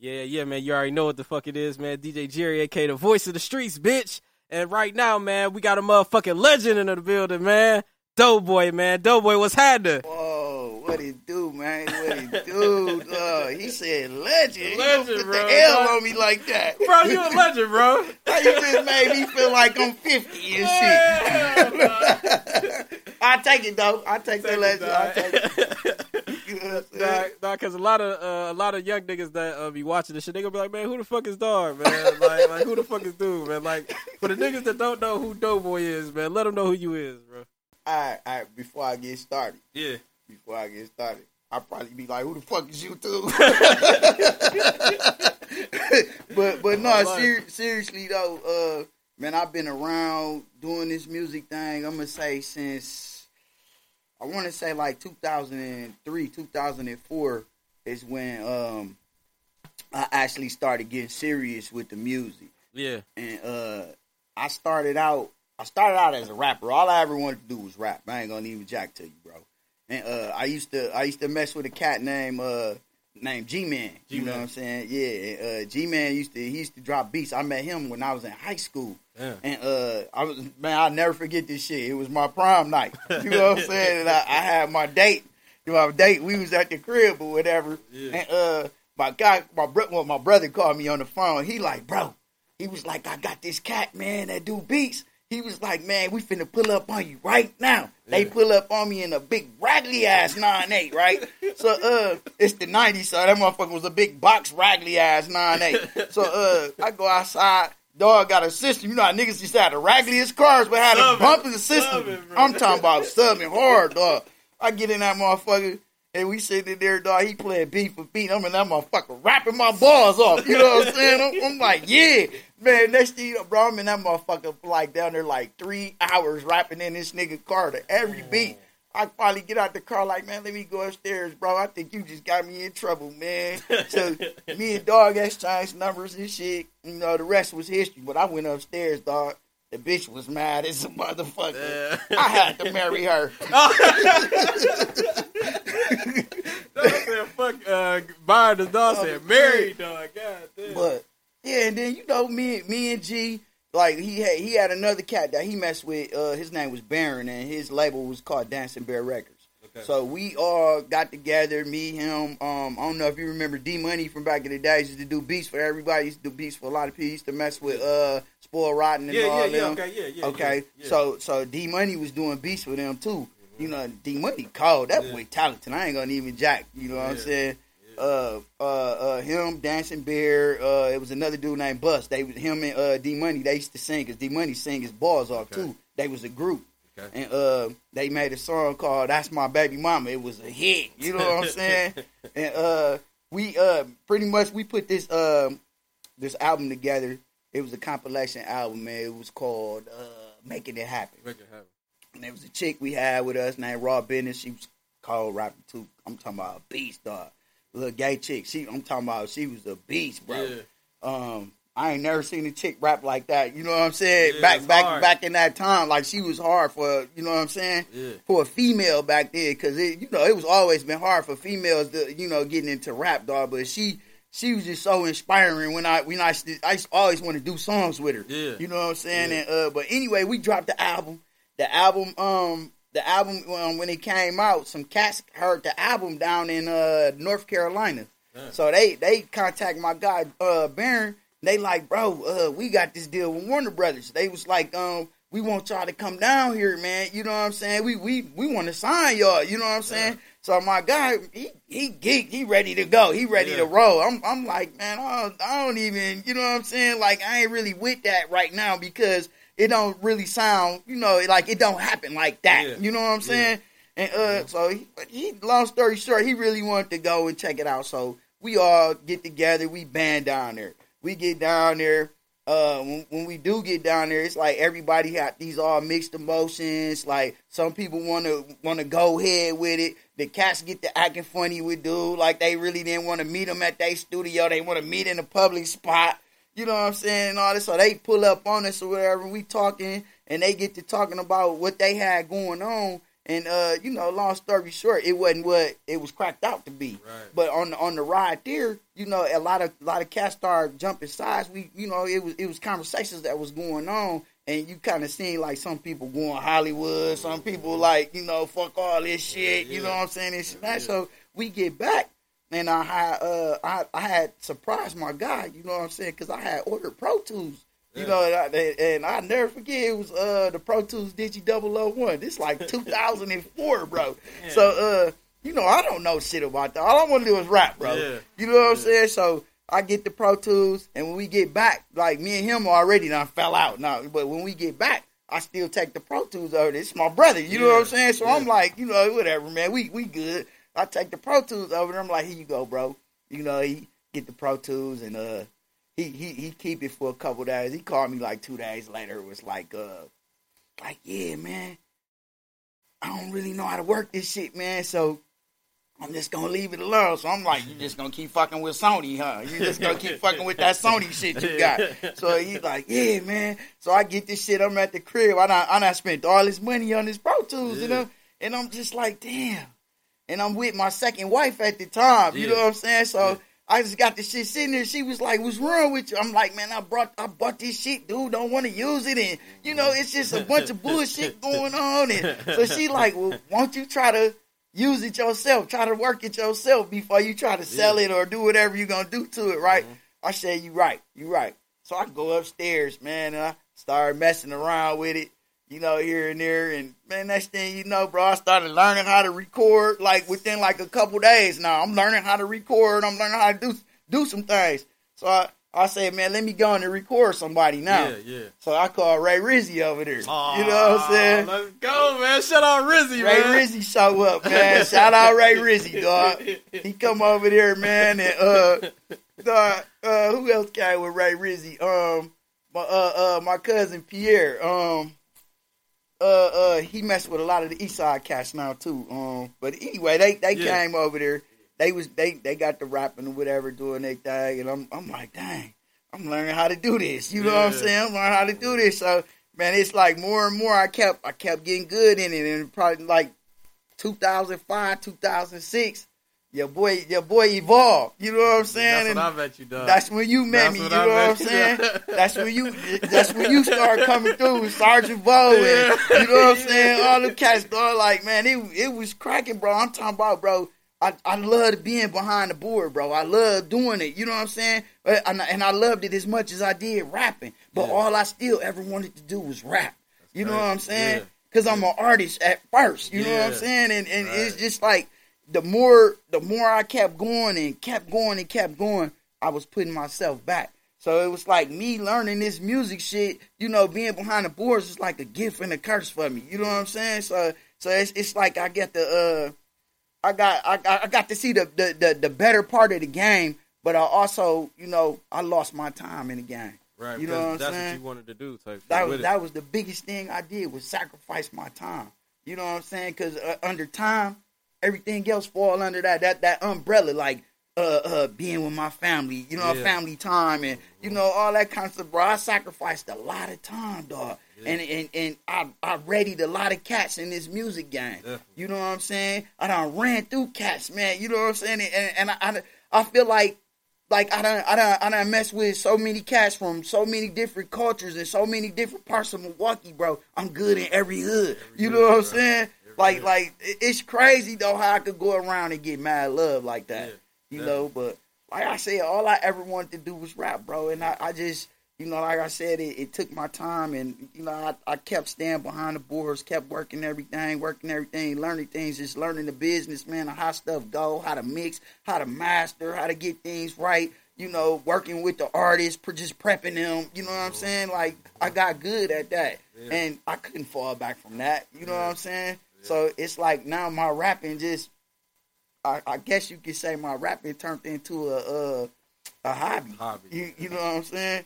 Yeah, yeah, man. You already know what the fuck it is, man. DJ Jerry, aka the voice of the streets, bitch. And right now, man, we got a motherfucking legend in the building, man. Doughboy, man. Doughboy, what's happening? Whoa, what he do, man? What he do? Uh, he said legend. Legend, you put bro. the L on me like that. Bro, you a legend, bro. How you just made me feel like I'm 50 and shit. I take it though. I take, that legend. I take it. You know what I'm Nah, nah, cause a lot of uh, a lot of young niggas that uh, be watching this shit, they gonna be like, man, who the fuck is dog, man? like, like who the fuck is dude, man? Like, for the niggas that don't know who Doughboy is, man, let them know who you is, bro. All right, all right. Before I get started, Yeah. before I get started, I'll probably be like, "Who the fuck is you too?" but but no, I ser- seriously though, uh, man, I've been around doing this music thing. I'm gonna say since I want to say like 2003, 2004 is when um I actually started getting serious with the music Yeah. and uh, I started out. I started out as a rapper. All I ever wanted to do was rap. I ain't gonna even jack to you, bro. And uh, I used to I used to mess with a cat named uh, named G Man. You know what I'm saying? Yeah. Uh, G Man used to he used to drop beats. I met him when I was in high school. Yeah. And uh, I was man, I'll never forget this shit. It was my prom night. You know what I'm saying? And I, I had my date. You know, my date. We was at the crib or whatever. Yeah. And uh, my guy, my bro, well, my brother called me on the phone. He like, bro, he was like, I got this cat man that do beats. He was like, man, we finna pull up on you right now. They Yeah. pull up on me in a big raggedy ass nine eight, right? so uh, it's the '90s, so that motherfucker was a big box raggedy ass nine eight. So uh, I go outside. Dog got a system. You know how niggas used to have the raggediest cars, but had a bumping system. Bro. I'm talking about subbing hard, dog. I get in that motherfucker. And we sitting there, dog. He playing beat for beat. I'm in that motherfucker rapping my balls off. You know what I'm saying? I'm, I'm like, yeah, man. Next thing you know, bro, I'm in that motherfucker like down there like three hours rapping in this nigga car to every mm. beat. I finally get out the car like, man, let me go upstairs, bro. I think you just got me in trouble, man. So me and dog exchanged numbers and shit. You know, the rest was history. But I went upstairs, dog. The bitch was mad as a motherfucker. I had to marry her. Dog said, fuck, uh, Byron the dog said, married, dog. God damn. But yeah, and then you know me, me and G, like he had he had another cat that he messed with. Uh, his name was Baron, and his label was called Dancing Bear Records. Okay. So we all got together, me, him. Um, I don't know if you remember D Money from back in the days. Used to do beats for everybody. Used to do beats for a lot of people. Used to mess with uh Spoil Rotten and yeah, all yeah, yeah, them. okay, yeah, yeah. Okay, yeah, yeah. so so D Money was doing beats for them too. You know, D Money called That Yeah. boy talented. I ain't gonna even jack. You know what I'm Yeah. saying? Uh, uh, uh, him, Dancing Bear. Uh, it was another dude named Bust. They was him and uh D Money. They used to sing because D Money sing his balls off Okay. too. They was a group. Okay. And uh, they made a song called "That's My Baby Mama." It was a hit. You know what I'm saying? and uh, we uh, pretty much we put this um, this album together. It was a compilation album, man. It was called uh, "Making It Happen." Make it happen. And there was a chick we had with us named Raw Business. She was called rapping too. I'm talking about a beast, dog. Little gay chick. She, I'm talking about she was a beast, bro. Yeah. Um, I ain't never seen a chick rap like that. You know what I'm saying? Yeah, back back hard. back in that time, like she was hard for you know what I'm saying Yeah. for a female back then, because it you know it was always been hard for females to you know getting into rap, dog. But she she was just so inspiring when I when I I always want to do songs with her. Yeah. You know what I'm saying? Yeah. And uh, but anyway, we dropped the album. The album, um, the album um, when it came out, some cats heard the album down in uh North Carolina. Yeah. So they they contact my guy uh Baron. They like, bro, uh, we got this deal with Warner Brothers. They was like, um, we want y'all to come down here, man. You know what I'm saying? We we we want to sign y'all. You know what I'm saying? So my guy, he he geeked. He ready to go. He ready Yeah. to roll. I'm I'm like, man, I don't, I don't even. You know what I'm saying? Like I ain't really with that right now because it don't really sound. You know, like it don't happen like that. Yeah. You know what I'm saying? And uh, so he, he, long story short, he really wanted to go and check it out. So we all get together. We band down there. We get down there. Uh, when, when we do get down there, it's like everybody got these all mixed emotions. Like some people want to want to go ahead with it. The cats get to acting funny with dude, like they really didn't want to meet him at their studio. They want to meet in a public spot. You know what I'm saying? And all this, so they pull up on us or whatever. We talking, and they get to talking about what they had going on. And uh, you know, long story short, it wasn't what it was cracked out to be. Right. But on the on the ride there, you know, a lot of a lot of cats started jumping sides. We, you know, it was it was conversations that was going on, and you kind of seen like some people going Hollywood, some people like you know, fuck all this shit. You know what I'm saying? And shit. Yeah. So we get back, and I had uh I I had surprised my guy. You know what I'm saying? Because I had ordered Pro Tools. You Yeah. know, and I, and I never forget it was uh the Pro Tools Digi 001. This like 2004, bro. Yeah. So uh, you know, I don't know shit about that. All I want to do is rap, bro. Yeah. You know what I'm saying? So I get the Pro Tools, and when we get back, like me and him already done fell out now. But when we get back, I still take the Pro Tools over. This my brother. You know what I'm saying? So. I'm like, you know, whatever, man. We we good. I take the Pro Tools over. there. I'm like, here you go, bro. You know, he get the Pro Tools, and uh, he he he keep it for a couple days. He called me like two days later. It was like, uh, like yeah, man. I don't really know how to work this shit, man. So I'm just gonna leave it alone. So I'm like, you just gonna keep fucking with Sony, huh? You just gonna keep fucking with that Sony shit you got. So he's like, yeah, man. So I get this shit. I'm at the crib. I done, I done spent all this money on this Pro Tools, you Yeah. know. And I'm just like, damn. And I'm with my second wife at the time. You Yeah. know what I'm saying? So Yeah. I just got the shit sitting there. She was like, "What's wrong with you?" I'm like, "Man, I brought I bought this shit, dude. Don't want to use it, and you know, it's just a bunch of bullshit going on." And so she like, "Well, won't you try to use it yourself? Try to work it yourself before you try to sell Yeah. it or do whatever you're gonna do to it, right?" Mhm. I said, "You right, you right." So I go upstairs, man, and I started messing around with it, you know, here and there, and man, next thing you know, bro, I started learning how to record like within like a couple days. Now I'm learning how to record. I'm learning how to do do some things. So I, I said, man, let me go in and record somebody now. Yeah, yeah. So I called Ray Rizzy over there. Aw, you know what I'm saying? Let's go, man. Shout out Rizzy, Ray man. Rizzy show up, man. Shout out Ray Rizzy, dog. He come over there, man, and uh, dog, uh, who else came with Ray Rizzy? Um, my uh, uh, my cousin Pierre. Um, uh, uh, he messed with a lot of the East Side cats now too. Um, but anyway, they they Yeah. came over there. They was they they got the rapping or whatever doing their thing, and I'm I'm like, dang, I'm learning how to do this. You know what I'm saying? I'm learning how to do this. So man, it's like more and more I kept I kept getting good in it, and probably like 2005, 2006, your boy your boy evolved. You know what I'm saying? That's And what I bet you, dog. that's when you met That's me. You know what I'm saying? That's when you. That's when you start coming through with Sergeant Bo and you know what I'm saying. All the cats start like, man, it it was cracking, bro. I'm talking about, bro. I, I loved being behind the board, bro. I loved doing it. You know what I'm saying? Uh, and I, and I loved it as much as I did rapping. But Yeah. all I still ever wanted to do was rap. You know what I'm saying? Yeah. Because I'm an artist at first. You know what I'm saying? And and it's just like the more the more I kept going and kept going and kept going, I was putting myself back. So it was like me learning this music shit, you know, being behind the boards is like a gift and a curse for me. You know what I'm saying? So so it's it's like I get the uh I got I, I- got to see the, the the the better part of the game, but I also, you know, I lost my time in the game. right, you know what I'm that's saying? what you wanted to do, type That was that was the biggest thing I did was sacrifice my time. You know what I'm saying? Because uh, under time, everything else fall under that that that umbrella, like uh uh being with my family, you know, Yeah. family time, and you know all that kind of stuff. Bro, I sacrificed a lot of time, dog, Yeah. and and and I I readied a lot of cats in this music game. Definitely. You know what I'm saying? I done ran through cats, man. You know what I'm saying? And and I I, I feel like like I done I done I done mess with so many cats from so many different cultures and so many different parts of Milwaukee, bro. I'm good in every hood. Every you hood, know what I'm saying? Like hood. like it's crazy though how I could go around and get mad love like that. Yeah, you definitely. know, but like I said, all I ever wanted to do was rap, bro. And I, I just you know, like I said, it, it took my time, and you know, I, I kept staying behind the boards, kept working everything, working everything, learning things, just learning the business, man, how stuff go, how to mix, how to master, how to get things right. You know, working with the artists, just prepping them. You know what I'm mm-hmm. saying? Like I got good at that, Yeah. and I couldn't fall back from that. You know Yeah. what I'm saying? Yeah. So it's like now my rapping just, I, I guess you could say my rapping turned into a a, a hobby. Hobby. You you know what I'm saying?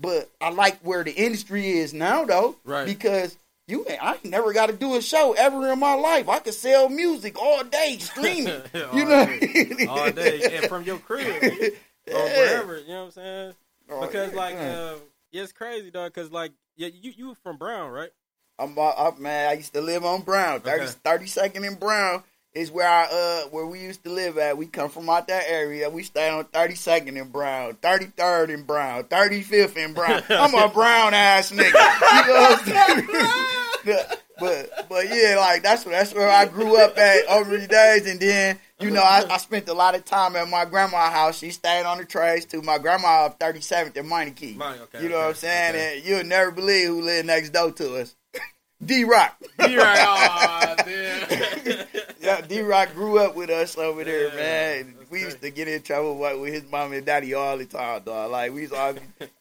But I like where the industry is now though, Right. Because you, I never got to do a show ever in my life. I could sell music all day streaming. All you know, day. all day and from your crib or Yeah. wherever. You know what I'm saying? Oh, Because yeah, like, uh, yeah, it's crazy, dog. Because like, yeah, you you from Brown, right? I'm, uh, man. I used to live on Brown. 30, Okay. 32nd and Brown is where I uh where we used to live at. We come from out that area. We stay on 32nd and Brown, 33rd and Brown, 35th and Brown. I'm a brown ass nigga. You know what I'm but but yeah, like that's that's where I grew up at over the days, and then you know I, I spent a lot of time at my grandma's house. She stayed on the trace too. My grandma of 37th and Meinecke. Money, okay, you know what I'm saying? okay. And you'll never believe who lived next door to us. D Rock. You're right. Aw, damn. Yeah, D Rock grew up with us over there, Yeah, man. We used great. to get in trouble with with his mom and daddy all the time, dog. Like we was all,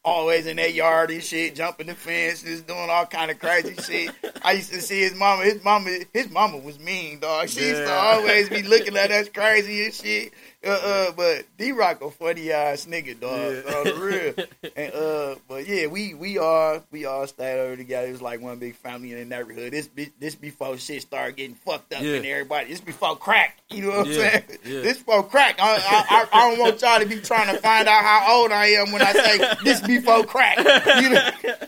always in their yard and shit, jumping the fences, doing all kind of crazy shit. I used to see his mama. His mama, his mama was mean, dog. She used to always be looking at us crazy and shit. Uh, uh, but D Rock a funny ass nigga, dog. Yeah. On the real. And uh, but yeah, we we all we all stayed over together. It was like one big family in the neighborhood. This be, this before shit started getting fucked up Yeah. and everybody. This before crack. You know what I'm saying? yeah. This before crack. I, I, I, I don't want y'all to be trying to find out how old I am when I say this before crack. You know?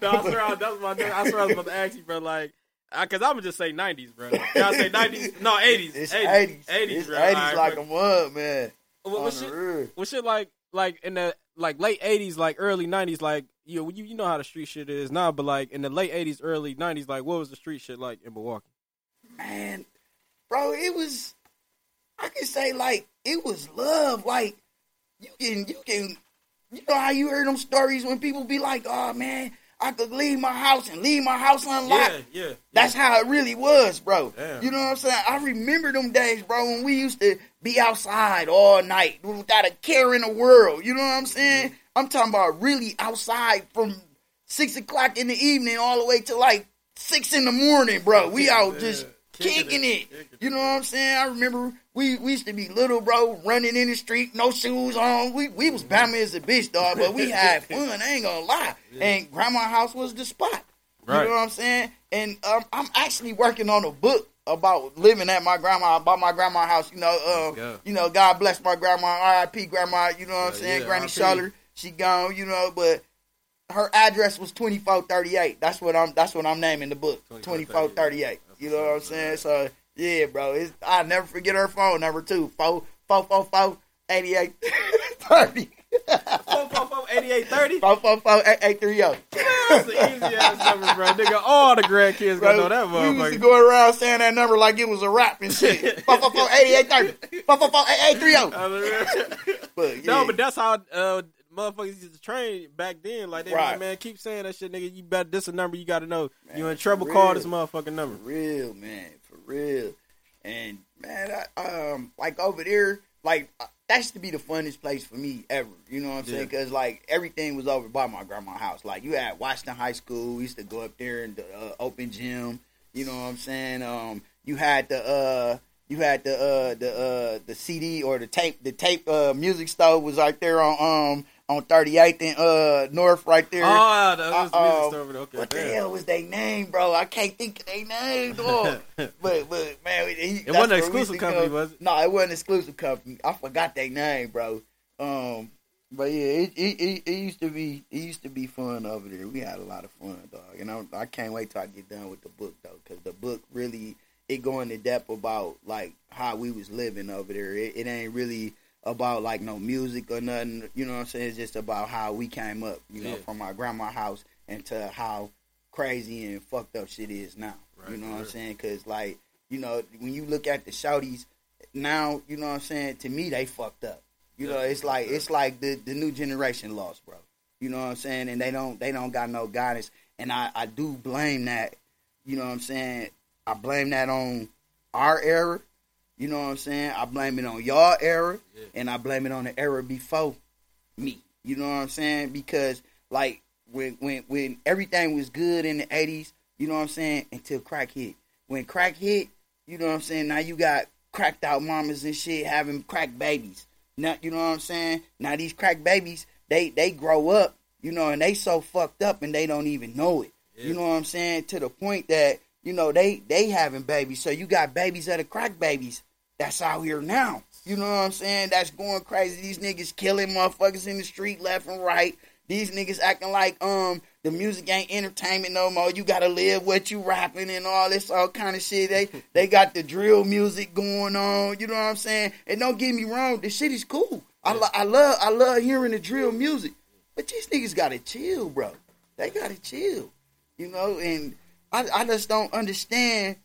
No, I swear, I, that's my. I swear, I was about to ask you, bro. Like, because I'm gonna just say '90s, bro. Can I say '90s? No, '80s. It's 80s. 80s. 80s, it's bro. 80s All right, like bro. a mud, man. What, what shit? What shit like like in the like late '80s, like early '90s, like you you you know how the street shit is now, but like in the late '80s, early '90s, like what was the street shit like in Milwaukee? man, bro, it was. I can say like it was love. Like you can, you can, you know how you heard them stories when people be like, "Oh man, I could leave my house and leave my house unlocked." yeah. yeah. That's how it really was, bro. Damn. You know what I'm saying? I remember them days, bro, when we used to be outside all night without a care in the world. You know what I'm saying? Mm-hmm. I'm talking about really outside from six o'clock in the evening all the way to like six in the morning, bro. We out Yeah. just Kicking kicking it. it. You know what I'm saying? I remember we, we used to be little, bro, running in the street, no shoes on. We we was bama as a bitch, dog, but we had fun. I ain't gonna lie. And grandma's house was the spot. Right. You know what I'm saying? And um, I'm actually working on a book about living at my grandma, about my grandma's house. You know, um, you know, God bless my grandma, R.I.P. grandma. You know what I'm saying? yeah, Granny. Shuller, she gone. You know, but her address was 2438. That's what I'm. That's what I'm naming the book. 2438. You know what I'm saying? So yeah, bro. It's, I never forget her phone number too. Four four four four eighty eight thirty. Four four four eighty eight thirty. Four four four eight eight three zero. That's the easy ass number, bro. Nigga, all the grandkids gonna know that we used to go around saying that number like it was a rap and shit. Four four four eighty eight thirty. Four four four eight eight three zero. But yeah, No, but that's how uh, motherfuckers used to train back then. Like they Right. like, man, keep saying that shit, nigga. You better this a number you got to know. Man, you in trouble? Call this motherfucking number. For real, man. For real. And man, I, um, like over there, like uh, that to be the funnest place for me ever. You know what I'm saying? Because like everything was over by my grandma's house. Like you had Washington High School. We used to go up there in the uh, open gym. You know what I'm saying? Um, you had the uh, you had the uh, the uh, the CD or the tape the tape uh, music store was right there on um on 38th and uh North right there. Oh, that was Uh, um, over. Okay, What the hell was their name, bro? I can't think of their name, dog. but but man, he, It wasn't an exclusive company, was it? No, it wasn't an exclusive company. I forgot their name, bro. Um, but yeah, it, it, it, it used to be it used to be fun over there. We had a lot of fun, dog. And I, I can't wait till I get done with the book though, because the book really it go into depth about like how we was living over there. It, it ain't really about like no music or nothing. You know what I'm saying? It's just about how we came up, you know, Yeah. from our grandma house and to how crazy and fucked up shit is now. you know what I'm saying? Because like you know when you look at the shouties now, you know what I'm saying. To me, they fucked up. You know, it's like yeah. it's like the the new generation lost, bro. You know what I'm saying? And they don't they don't got no guidance. And I I do blame that. You know what I'm saying? I blame that on our era. You know what I'm saying? I blame it on y'all era, Yeah. and I blame it on the era before me. You know what I'm saying? Because like when when when everything was good in the '80s, you know what I'm saying? Until crack hit. When crack hit, you know what I'm saying? Now you got cracked out mamas and shit having crack babies. Now you know what I'm saying? Now these crack babies, they they grow up, you know, and they so fucked up and they don't even know it. You know what I'm saying? To the point that you know they they having babies. So you got babies that are crack babies that's out here now. You know what I'm saying? That's going crazy. These niggas killing motherfuckers in the street left and right. These niggas acting like um the music ain't entertainment no more. You gotta live what you rapping and all this all kind of shit. They they got the drill music going on. You know what I'm saying? And don't get me wrong, the shit is cool. I, lo- I love I love hearing the drill music, but these niggas gotta chill, bro. They gotta chill. You know, and I I just don't understand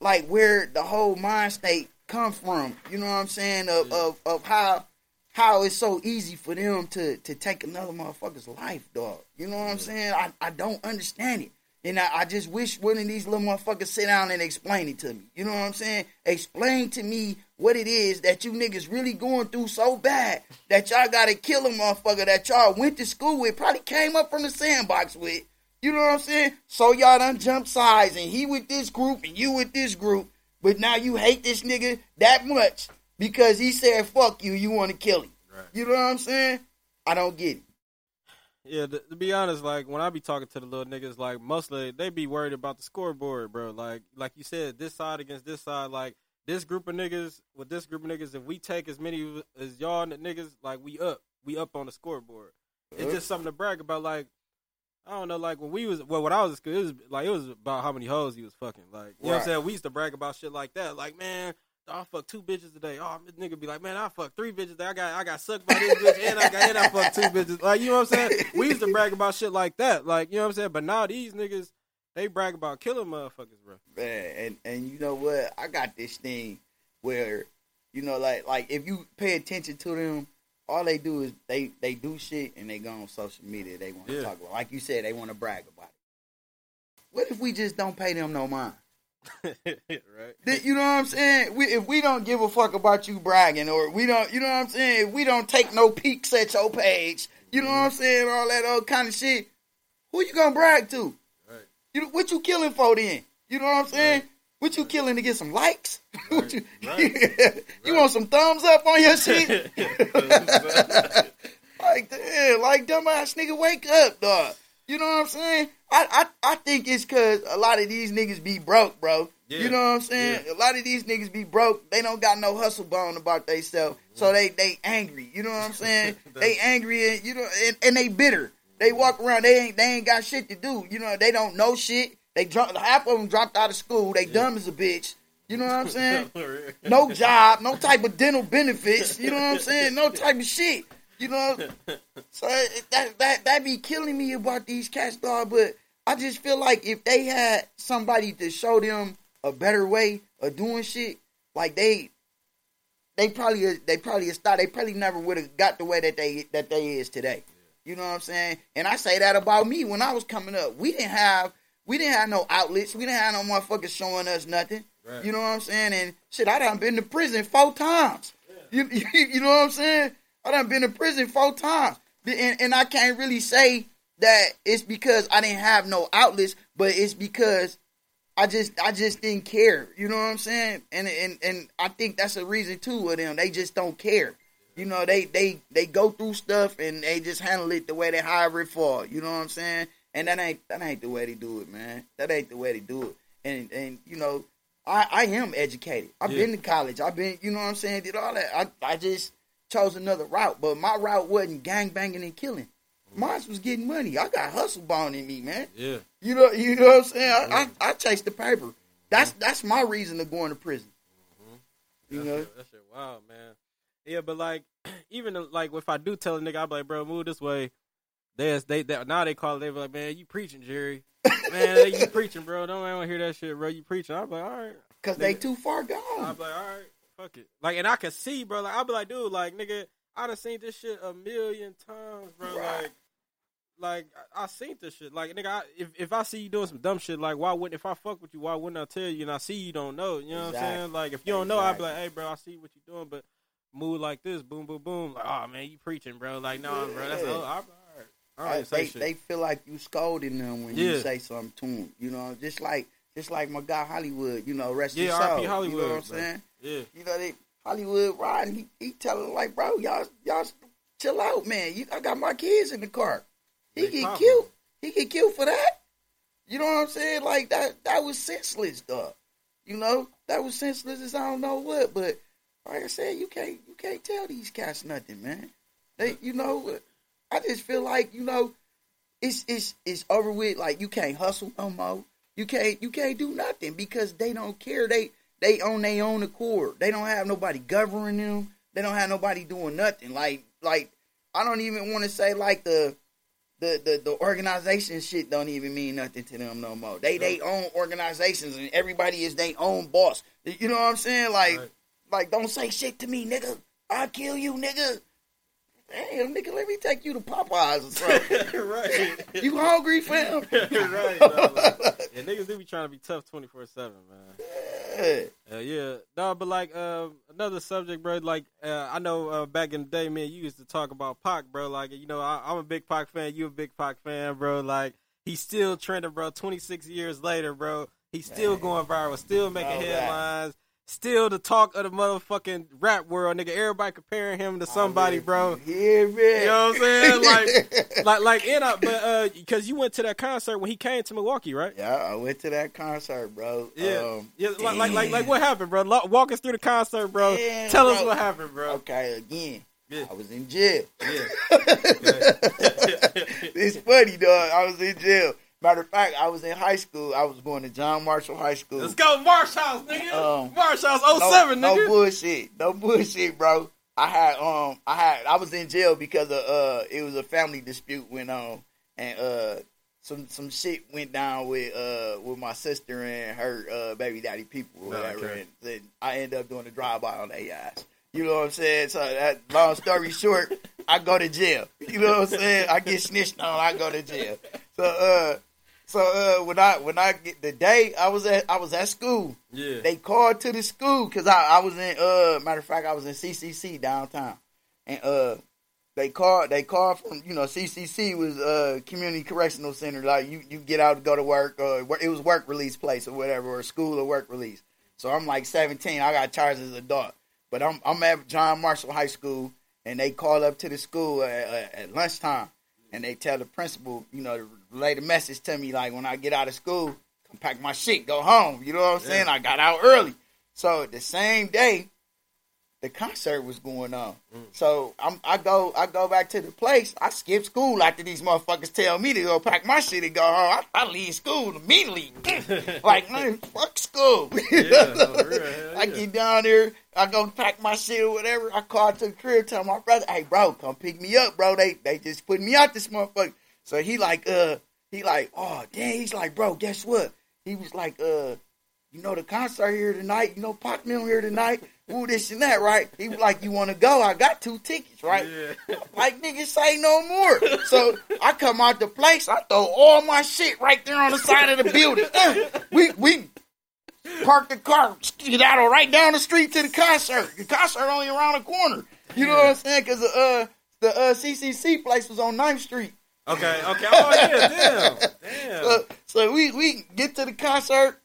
like where the whole mind state come from. You know what I'm saying? Of of, of how how it's so easy for them to to take another motherfucker's life, dog. You know what I'm saying? I, I don't understand it. And I, I just wish one of these little motherfuckers sit down and explain it to me. You know what I'm saying? Explain to me what it is that you niggas really going through so bad that y'all gotta kill a motherfucker that y'all went to school with, probably came up from the sandbox with. You know what I'm saying? So y'all done jump sides and he with this group and you with this group, but now you hate this nigga that much because he said fuck you, you want to kill him. Right. You know what I'm saying? I don't get it. Yeah, to, to be honest, like when I be talking to the little niggas, like mostly they be worried about the scoreboard, bro. Like, like you said, this side against this side, like this group of niggas with this group of niggas. If we take as many as y'all and the niggas, like we up, we up on the scoreboard. It's just something to brag about. Like, I don't know, like when we was, well, when I was in school, it was like it was about how many hoes he was fucking. Like, you know what I'm Right. saying? We used to brag about shit like that. Like, man. I fucked two bitches today. Oh, this nigga be like, man, I fucked three bitches today. I got, I got sucked by this bitch, and I got, and I fucked two bitches. Like, you know what I'm saying? We used to brag about shit like that. Like, you know what I'm saying? But now these niggas, they brag about killing motherfuckers, bro. Man, and and you know what? I got this thing where, you know, like like if you pay attention to them, all they do is they they do shit and they go on social media. They want to Yeah. talk about, like you said, they want to brag about it. What if we just don't pay them no mind? right? You know what I'm saying? We, if we don't give a fuck about you bragging, or we don't, you know what I'm saying? If we don't take no peeks at your page, you know what I'm saying? All that old kind of shit. Who you gonna brag to? Right. You what you killing for then? You know what I'm saying? What you killing to get some likes? What you, Right. you want some thumbs up on your shit? like, damn, like dumbass nigga, wake up, dog. You know what I'm saying? I I, I think it's cause a lot of these niggas be broke, bro. Yeah. You know what I'm saying? A lot of these niggas be broke. They don't got no hustle bone about themselves, so they they angry. You know what I'm saying? they angry and you know, and, and they bitter. They walk around. They ain't they ain't got shit to do. You know, they don't know shit. They drop half of them dropped out of school. They dumb as a bitch. You know what I'm saying? no job, no type of dental benefits. You know what I'm saying? No type of shit. You know, so that that that be killing me about these cats, dog. But I just feel like if they had somebody to show them a better way of doing shit, like they, they probably they probably start. They probably never would have got the way that they that they is today. You know what I'm saying? And I say that about me when I was coming up. We didn't have we didn't have no outlets. We didn't have no motherfuckers showing us nothing. Right. You know what I'm saying? And shit, I done been to prison four times. You, you, you know what I'm saying? I done been to prison four times. And, and I can't really say that it's because I didn't have no outlets, but it's because I just I just didn't care. You know what I'm saying? And and and I think that's a reason too of them. They just don't care. You know, they they they go through stuff and they just handle it the way they however it fall. You know what I'm saying? And that ain't that ain't the way they do it, man. That ain't the way they do it. And and you know, I I am educated. I've Yeah. been to college. I've been, you know what I'm saying, did all that. I I just chose another route, but my route wasn't gang banging and killing. Mm. Mine was getting money. I got hustle bone in me, man. Yeah. You know, you know what I'm saying. I, I, I chase the paper. That's mm-hmm. that's my reason of going to prison. Mm-hmm. You That know, shit, that shit wild, man. Yeah, but like, even like if I do tell a nigga, I'm like, bro, move this way. They, they, they now they call it. They be like, man, you preaching, Jerry. man, you preaching, bro. Don't want to hear that shit, bro. You preaching. I'm like, all right. because they too far gone. I'm like, all right, fuck it. Like, and I can see, bro. Like, I'll be like, dude, like, nigga, I done seen this shit a million times, bro. Right. Like, like I, I seen this shit. Like, nigga, I, if if I see you doing some dumb shit, like, why wouldn't if I fuck with you, why wouldn't I tell you? And I see you don't know, you know what I'm saying? Like, if you don't know, I'd be like, hey, bro, I see what you're doing, but move like this, boom, boom, boom. Like, oh man, you preaching, bro. Like, no, bro, that's a. I don't I- even say they they feel like you scolding them when you say something to them. You know, just like just like my guy Hollywood. You know, rest Yeah, his soul. Hollywood, You know what I'm bro. saying? yeah, You know, they Hollywood riding. He he telling like, bro, y'all y'all chill out, man. You, I got my kids in the car. He They get poppin'. killed. He get killed for that. You know what I'm saying? Like that that was senseless, dog. You know that was senseless as I don't know what. But like I said, you can't you can't tell these cats nothing, man. They you know I just feel like you know, it's it's it's over with. Like you can't hustle no more. You can't you can't do nothing because they don't care. They they own their own accord. They don't have nobody governing them. They don't have nobody doing nothing. Like like I don't even want to say like the the, the the organization shit don't even mean nothing to them no more. They they own organizations and everybody is their own boss. You know what I'm saying? Like Right. like don't say shit to me, nigga. I'll kill you, nigga. Damn, nigga, let me take you to Popeyes or something. You're right. you hungry, fam? You're right. No, like, yeah, niggas do be trying to be tough twenty four seven, man. Yeah. Uh, yeah, no, but like uh, another subject, bro. Like uh, I know uh, back in the day, man, you used to talk about Pac, bro. Like you know, I, I'm a big Pac fan. You a big Pac fan, bro. Like he's still trending, bro. 26 years later, bro. He's still Man. going viral, still making All right. Still the talk of the motherfucking rap world, nigga. Everybody comparing him to somebody, bro. Yeah, man. You know what I'm saying? Like, like, like, in a, but uh, because you went to that concert when he came to Milwaukee, right? yeah, I went to that concert, bro. Yeah, Um, yeah. Like, like, like, like, what happened, bro? Walk us through the concert, bro. Damn, Tell us what happened, bro. Okay, again, Yeah. I was in jail. Yeah. it's funny, dog. I was in jail. Matter of fact, I was in high school. I was going to John Marshall High School. Let's go, Marsh House, nigga. Um, Marsh House no, 07, no bullshit. No bullshit, bro. I had um I had I was in jail because of uh it was a family dispute went on and uh some some shit went down with uh with my sister and her uh baby daddy people or Oh, whatever okay. and then I end up doing a drive by on their ass. You know what I'm saying? So that long story short, I go to jail. You know what I'm saying? I get snitched on, I go to jail. So uh so uh when I when I get the day I was at I was at school. Yeah. they called to the school because I, I was in uh matter of fact I was in CCC downtown. And uh they called they called from you know CCC was uh community correctional center. Like you you get out to go to work or it was work release place or whatever or school or work release. So I'm like 17 I got charged as an adult. But I'm I'm at John Marshall High School and they call up to the school at, at, at lunchtime. And they tell the principal you know relay the message to me like when I get out of school come pack my shit go home you know what I'm saying I got out early so the same day, the concert was going on. Mm. So I'm, I go, I go back to the place. I skip school after these motherfuckers tell me to go pack my shit and go home. I, I leave school immediately. like, man, fuck school. Yeah, for real, hell I yeah. get down there, I go pack my shit or whatever. I call to the crib, tell my brother, "Hey, bro, come pick me up, bro. They they just put me out this motherfucker." So he like, uh, he like, oh damn. He's like, bro, guess what? He was like, uh, you know the concert here tonight. You know Pop Mill here tonight. Ooh, this and that, right? He was like, you want to go? I got two tickets, right? Yeah. Like niggas say no more. So I come out the place, I throw all my shit right there on the side of the building. Uh, we we park the car, get skedaddle right down the street to the concert. The concert only around the corner. You know what I'm saying? Because the uh the uh, CCC place was on 9th Street. Okay, okay. Oh, yeah, damn. Damn. So, so we we get to the concert,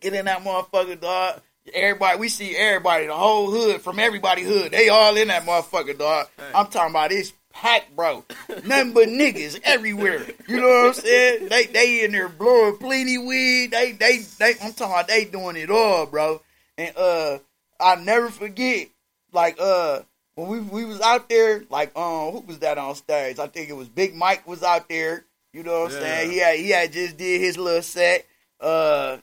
get in that motherfucker, dog. Everybody, we see everybody, the whole hood, from everybody hood. They all in that motherfucker, dog. I'm talking about this packed, bro. Nothing but niggas everywhere. You know what I'm saying? They they in there blowing plenty weed. They they they. I'm talking about they doing it all, bro. And uh, I never forget, like uh, when we we was out there, like um, who was that on stage? I think it was Big Mike was out there. You know what I'm Yeah. saying? He had he had just did his little set. Uh,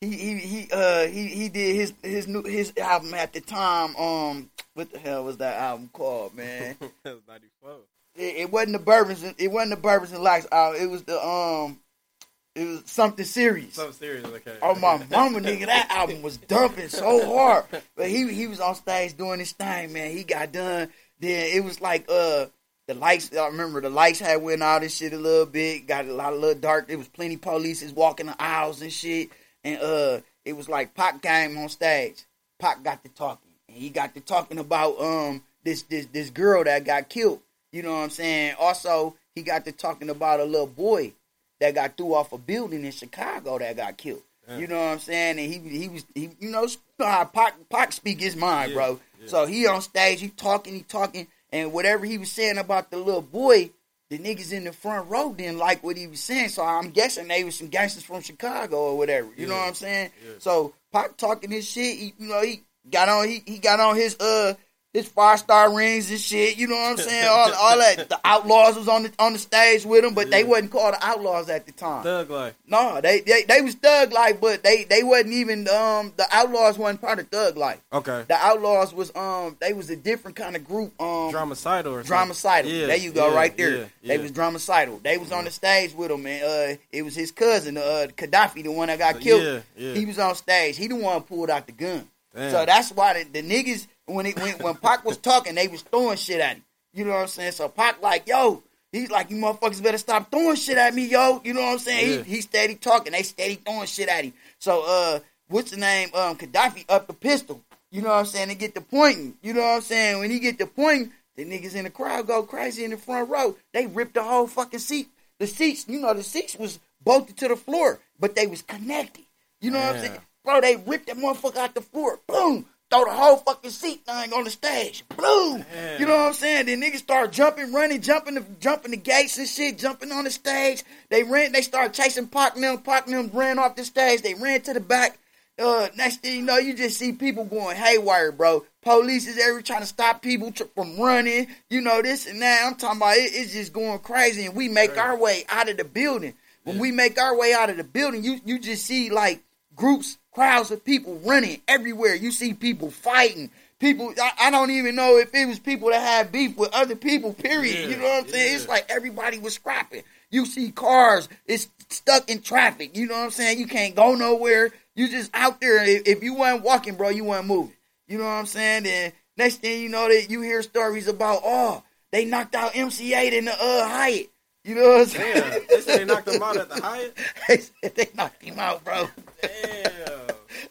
he he he uh he he did his his new his album at the time. Um, what the hell was that album called, man? That was 94. it, it wasn't the Bourbons. It wasn't the Bourbons and Lights album. It was the um, it was something serious. Something serious, okay. Oh my mama, nigga, that album was dumping so hard. But he he was on stage doing his thing, man. He got done. Then it was like uh the lights. I remember the lights had went out and shit a little bit. Got a lot of little dark. There was plenty polices walking the aisles and shit. And uh, it was like Pac came on stage. Pac got to talking, and he got to talking about um this this this girl that got killed. You know what I'm saying? Also, he got to talking about a little boy that got threw off a building in Chicago that got killed. You know what I'm saying? And he he was he you know, you know how Pac, Pac speak his mind, Yeah, bro. yeah. So he on stage, he talking, he talking, and whatever he was saying about the little boy, the niggas in the front row didn't like what he was saying. So I'm guessing they was some gangsters from Chicago or whatever. You know what I'm saying? yeah. So Pac talking his shit, he, you know, he got on he, he got on his uh his five star rings and shit. You know what I'm saying? All, all that. The Outlaws was on the on the stage with him, but they wasn't called the Outlaws at the time. Thug life. no, they, they they was Thug Life, but they they wasn't even um the Outlaws wasn't part of Thug Life. Okay. The Outlaws was um they was a different kind of group. Um, Dramacydal or something. Dramacydal. Yeah, there you go, yeah, right there. yeah, They yeah. was Dramacydal. They was on the stage with him, and uh, it was his cousin, uh, Kadafi, the one that got killed. Yeah, yeah. He was on stage. He the one pulled out the gun. Damn. So that's why the, the niggas when it when when Pac was talking, they was throwing shit at him. You know what I'm saying? So Pac like, yo, he's like, you motherfuckers better stop throwing shit at me, yo. You know what I'm saying? Yeah. He he steady talking, they steady throwing shit at him. So uh, what's the name? Um, Kadafi up the pistol. You know what I'm saying? They get the pointing. You know what I'm saying? When he get the point, the niggas in the crowd go crazy in the front row. They ripped the whole fucking seat. The seats, you know, the seats was bolted to the floor, but they was connected. You know what I'm saying? Bro, they ripped that motherfucker out the floor. Boom. Throw the whole fucking seat thing on the stage. Boom. Yeah. You know what I'm saying? Then niggas start jumping, running, jumping the jumping the gates and shit, jumping on the stage. They ran they started chasing Pac and them. Pac and them ran off the stage. They ran to the back. Uh, next thing you know, you just see people going haywire, bro. Police is every trying to stop people tr- from running. You know this and that. I'm talking about it, it's just going crazy, and we make our way out of the building. When we make our way out of the building, you you just see like groups, crowds of people running everywhere. You see people fighting. People, I, I don't even know if it was people that had beef with other people. Period. Yeah, you know what I'm saying? yeah. It's like everybody was scrapping. You see cars, it's stuck in traffic. You know what I'm saying? You can't go nowhere. You just out there. If, if you weren't walking, bro, you weren't moving. You know what I'm saying? Then next thing you know, that you hear stories about, oh, they knocked out MC8 in the uh Hyatt. You know what I'm saying? Damn. They said they knocked him out at the Hyatt. they said they knocked him out, bro. Damn.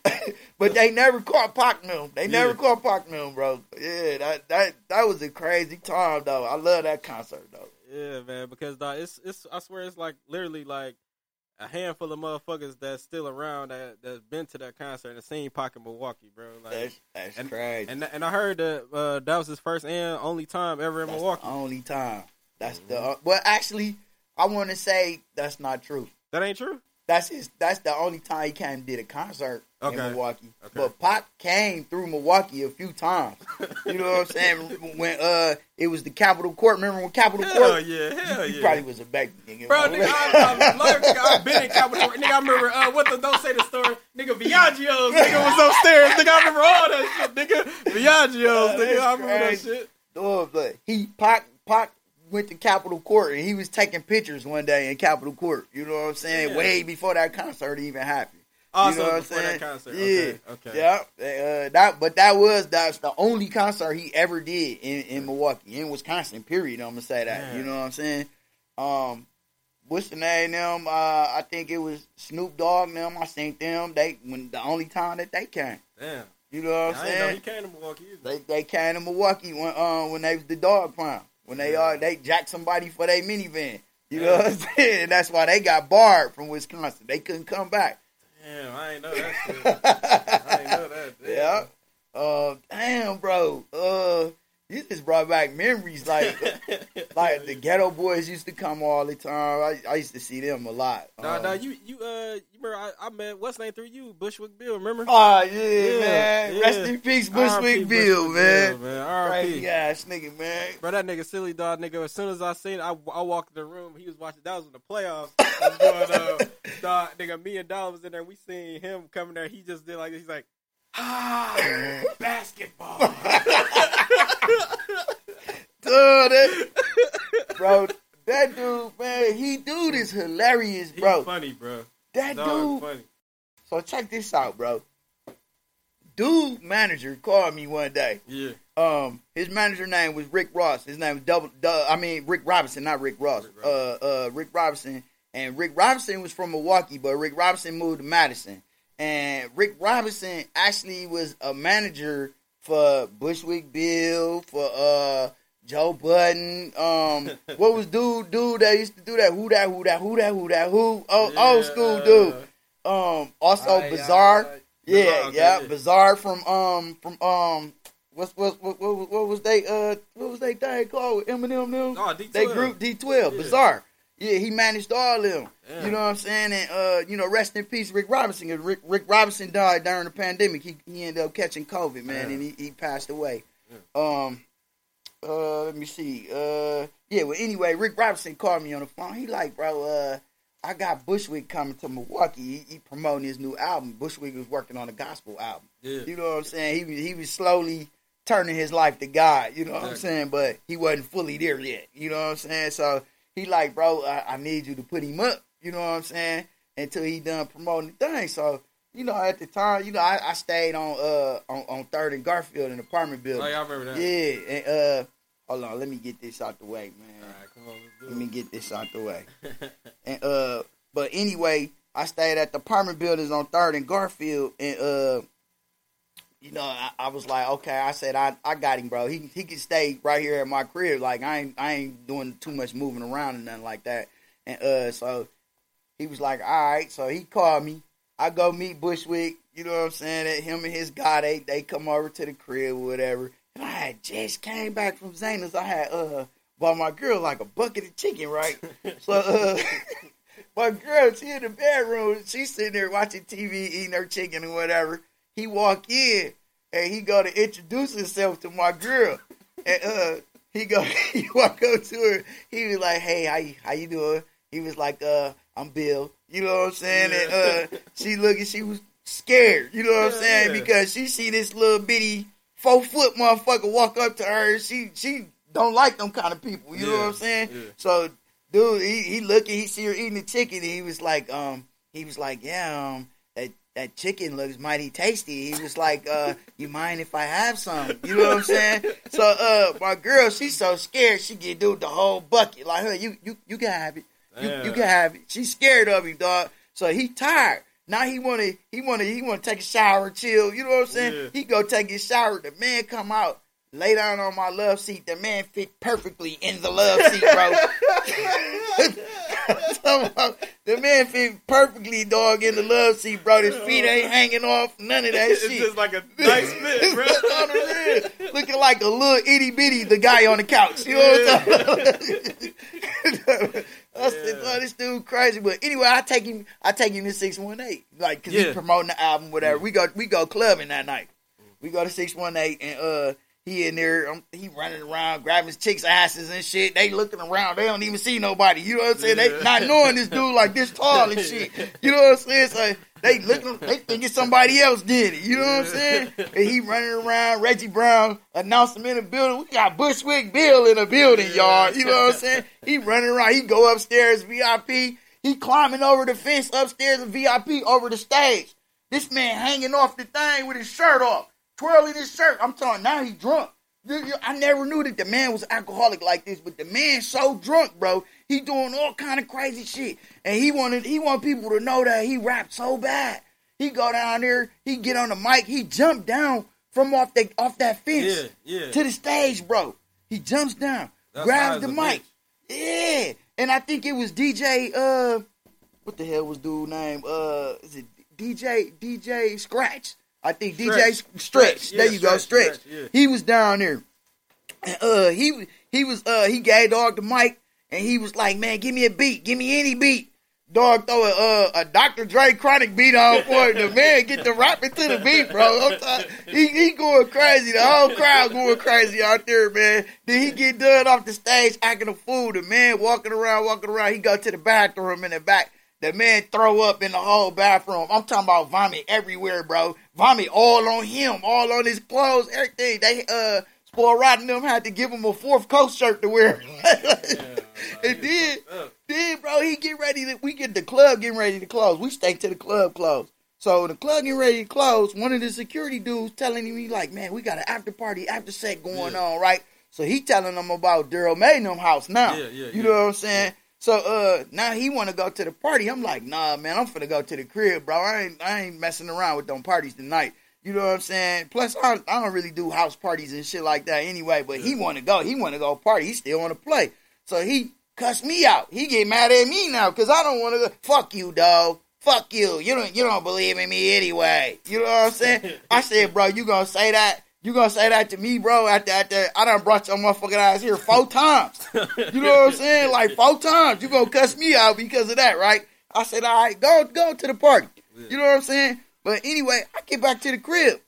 but they never caught Pac them. They never Yeah. caught Pac bro. Yeah, that that that was a crazy time though. I love that concert though. Yeah, man. Because dog, it's it's. I swear, it's like literally like a handful of motherfuckers that's still around that that's been to that concert and seen Pac in Milwaukee, bro. Like, That's that's and- crazy. and and I heard that uh, that was his first and only time ever in that's Milwaukee. the only time. That's the Mm-hmm. uh, well, actually, I want to say that's not true. That ain't true. That's his. That's the only time he came and did a concert Okay. in Milwaukee. Okay. But Pac came through Milwaukee a few times. You know what I'm saying? When uh, it was the Capitol Court. Remember when Capitol Hell Court? yeah, hell you yeah. probably was a back nigga. Bro, nigga, I, I, nigga, I've been in Capitol. Court. Nigga, I remember uh, what the don't say the story. Nigga, Viaggio's nigga was upstairs. Nigga, I remember all that shit. Nigga, Viaggio's nigga, I remember that shit. Dog, but he Pac Pac went to Capitol Court and he was taking pictures one day in Capitol Court. You know what I'm saying? Yeah. Way before that concert even happened. Oh, you know what I'm before saying? that concert. Yeah. Okay, okay. Yeah. Uh, that but that was that's the only concert he ever did in, in Milwaukee, in Wisconsin, period. I'm gonna say that. Yeah. You know what I'm saying? Um what's the name them? Uh I think it was Snoop Dogg and them. I seen them. They when the only time that they came. Damn. You know what I'm I didn't know saying? he came to Milwaukee either. They they came to Milwaukee when um when they was the Dogg Pound. When they are they jack somebody for their minivan. You know what I'm saying? And that's why they got barred from Wisconsin. They couldn't come back. Damn, I ain't know that shit. I ain't know that. Damn. yeah. Uh damn bro. Uh you just brought back memories like like the Geto Boys used to come all the time. I, I used to see them a lot. Nah, Um, nah, you you uh you remember I, I met what's name through you Bushwick Bill remember? Oh yeah, Yeah, man. yeah. Rest in peace, R.I.P. Bushwick Bill, Bushwick man. Bill, man. R.I.P. Crazy ass nigga, man. Bro, that nigga silly dog nigga. As soon as I seen, it, I I walked in the room. He was watching. That was in the playoffs. was going, uh, dog, nigga, me and Dog was in there. We seen him coming there. He just did like this. He's like, ah, basketball. Dude, that, bro, that dude, man, he dude is hilarious, bro. funny, bro. That Dog dude. funny. So check this out, bro. Dude, manager called me one day. Yeah. Um, his manager name was Rick Ross. His name was double. Duh, I mean Rick Robinson, not Rick Ross. Rick uh, uh, Rick Robinson. And Rick Robinson was from Milwaukee, but Rick Robinson moved to Madison. And Rick Robinson actually was a manager for Bushwick Bill, for uh Joe Budden. Um, what was dude dude that used to do that? Who that? Who that? Who that? Who that? Who? Oh, old school dude. Um, also I, Bizarre. Yeah, Bizarre, okay, yeah, yeah. Bizarre from um from um what's what what what, what was they uh what was they thing called Eminem them? Oh, D12. They group D twelve, Yeah. Bizarre. Yeah, he managed all of them. Yeah. You know what I'm saying? And uh, you know, rest in peace, Rick Robinson. 'cause Rick Rick Robinson died during the pandemic. He he ended up catching COVID, man, Yeah. and he, he passed away. Um, uh, let me see. Uh, yeah. Well, anyway, Rick Robinson called me on the phone. He like, bro, uh, I got Bushwick coming to Milwaukee. He, he promoting his new album. Bushwick was working on a gospel album. Yeah. You know what I'm saying? He he was slowly turning his life to God. You know what I'm saying? But he wasn't fully there yet. You know what I'm saying? So he like, bro, I, I need you to put him up. You know what I'm saying? Until he done promoting the thing. So you know, at the time, you know, I, I stayed on uh on, on Third and Garfield in apartment building. Oh, yeah, I remember that. Yeah, and uh, hold on, let me get this out the way, man. All right, come on, Let me get this out the way. And uh, but anyway, I stayed at the apartment buildings on Third and Garfield, and uh, you know, I, I was like, okay, I said, I, I got him, bro. He he can stay right here at my crib. Like I ain't I ain't doing too much moving around and nothing like that. And uh, so he was like, all right. So he called me. I go meet Bushwick. You know what I'm saying? That him and his guy, they they come over to the crib or whatever. And I had just came back from Zana's. I had uh bought my girl like a bucket of chicken, right? so uh my girl, she in the bedroom, she's sitting there watching TV, eating her chicken or whatever. He walk in and he go to introduce himself to my girl. And uh he go he walk up to her, he was like, Hey, how you how you doing? He was like, uh, I'm Bill. You know what I'm saying? And uh she looking, she was scared, you know what I'm saying? yeah. Because she see this little bitty four foot motherfucker walk up to her she she don't like them kind of people. You know what I'm saying? yeah. So dude, he, he looking, he see her eating the chicken, and he was like, um, he was like, yeah, um, that chicken looks mighty tasty. He was like, uh, you mind if I have some? You know what I'm saying? So, uh, my girl, she's so scared, she get dude the whole bucket. Like, her, you you you can have it. You, you can have it. She's scared of him, dog. So he tired. Now he wanna he wanna he wanna take a shower, chill. You know what I'm saying? Yeah. He go take his shower. The man come out, lay down on my love seat. The man fit perfectly in the love seat, bro. The man fit perfectly, dog, in the love seat, bro. His feet ain't hanging off, none of that It's shit. It's just like a nice fit, bro. On the real. Looking like a little itty bitty, the guy on the couch. You know what I'm talking about? I said, Yeah. "Oh, this dude crazy." But anyway, I take him. I take him to six one eight, like because Yeah. he's promoting the album, whatever. We go, we go clubbing that night. We go to six one eight, and uh, he in there. Um, he running around, grabbing his chicks' asses and shit. They looking around. They don't even see nobody. You know what I'm saying? They not knowing this dude like this tall and shit. You know what I'm saying? So they looking. They thinking somebody else did it. You know what I'm saying? And he running around. Reggie Brown announced him in the building. We got Bushwick Bill in the building, y'all. You know what I'm saying? He running around. He go upstairs VIP. He climbing over the fence upstairs the VIP over the stage. This man hanging off the thing with his shirt off, twirling his shirt. I'm telling now he drunk. I never knew that the man was alcoholic like this, but the man so drunk, bro. He doing all kind of crazy shit, and he wanted he want people to know that he rapped so bad. He go down there, he get on the mic, he jumped down from off the off that fence Yeah, yeah. to the stage, bro. He jumps down, That's grabs the mic. bitch. Yeah, and I think it was DJ. Uh, what the hell was dude name? Uh, is it DJ DJ Scratch? I think DJ Stretch. Stretch. Stretch, There yeah, you go, Stretch, Stretch. Stretch, yeah. He was down there. And, uh, he he was uh he gave dog the mic and he was like, man, give me a beat, give me any beat. Dog throw a uh, a Dr. Dre chronic beat on for it. The man get the rapping to the beat, bro. He he going crazy. The whole crowd going crazy out there, man. Then he get done off the stage acting a fool. The man walking around, walking around. He go to the bathroom in the back. The man throw up in the whole bathroom. I'm talking about vomit everywhere, bro. Vomit all on him, all on his clothes, everything. They uh spoil rotten them had to give him a fourth coat shirt to wear. and then then, bro, he get ready to. We get the club getting ready to close. We stay to the club close. So the club getting ready to close. One of the security dudes telling him, he like, man, we got an after party, after set going Yeah. on, right? So he telling them about Daryl Magnum house now. Yeah, yeah, you yeah. know what I'm saying? So uh, now he want to go to the party. I'm like, nah, man, I'm finna go to the crib, bro. I ain't, I ain't messing around with them parties tonight. You know what I'm saying? Plus, I, I don't really do house parties and shit like that anyway. But he want to go. He want to go party. He still want to play. So he cuss me out. He get mad at me now because I don't want to go. Fuck you, dog. Fuck you. You don't. You don't believe in me anyway. You know what I'm saying? I said, bro, you gonna say that? You gonna say that to me, bro? After after I done brought your motherfucking ass here four times. You know what I'm saying? Like four times. You gonna cuss me out because of that, right? I said, all right, go go to the party. You know what I'm saying? But anyway, I get back to the crib.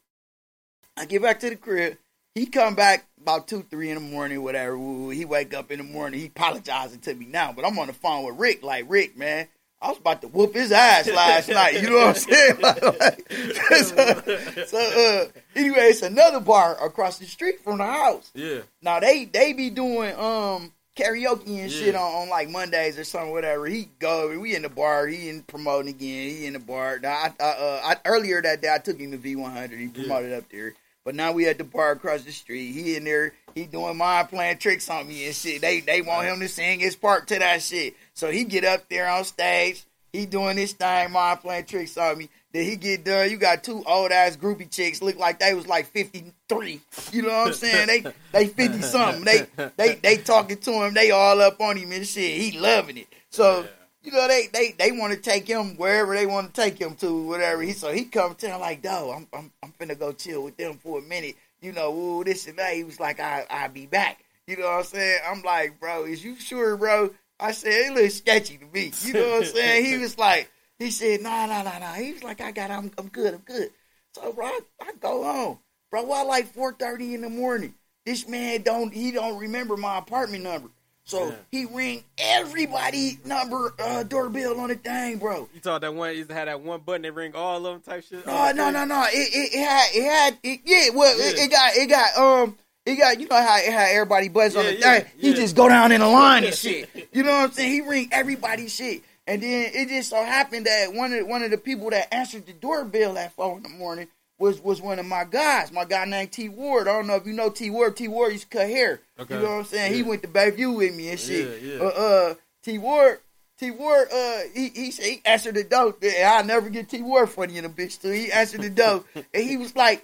I get back to the crib, he come back about two, three in the morning, whatever. He wake up in the morning. He apologizing to me now, but I'm on the phone with Rick. Like Rick, man, I was about to whoop his ass last night. You know what I'm saying? Like, like, so, so uh, anyway, it's another bar across the street from the house. Yeah. Now they they be doing um karaoke and shit on, on like Mondays or something, whatever. He go, we in the bar, he in promoting again, he in the bar. Now I, I, uh, I earlier that day I took him to V100, he promoted up there. But now we at the bar across the street. He in there, he doing mind playing tricks on me and shit. They they want him to sing his part to that shit. So he get up there on stage, he doing his thing, mind playing tricks on me. Then he get done. You got two old ass groupie chicks, look like they was like fifty three. You know what I'm saying? They they fifty something. They they they talking to him. They all up on him and shit. He loving it. So you know they they they want to take him wherever they want to take him to, whatever. He so he come to him like, "Dog, I'm I'm I'm finna go chill with them for a minute." You know, ooh, this and that. He was like, "I I'll be back." You know what I'm saying? I'm like, "Bro, is you sure, bro?" I said, "It looks sketchy to me." You know what I'm saying? He was like, he said, "Nah, nah, nah, nah." He was like, "I got, I'm I'm good, I'm good." So bro, I, I go home, bro. Why like 4:30 in the morning? This man don't he don't remember my apartment number. So Yeah. he ring everybody number uh, doorbell on the thing, bro. You thought that one used to have that one button that ring all of them type shit. No, no, no, no. It, it, had, it had, it, yeah. Well, It, it got, it got, um, it got. You know how had everybody buzz on the yeah, thing. He just go down in a line and shit. You know what I'm saying? He ring everybody's shit, and then it just so happened that one of one of the people that answered the doorbell at four in the morning was was one of my guys. My guy named T Ward. I don't know if you know T Ward. T Ward used to cut hair. Okay. You know what I'm saying? He went to Bayview with me and shit. Yeah, yeah. Uh, uh, T Ward. T Ward, uh, he he he answered the door. I'll never get T Ward funny in a bitch too. He answered the door, and he was like,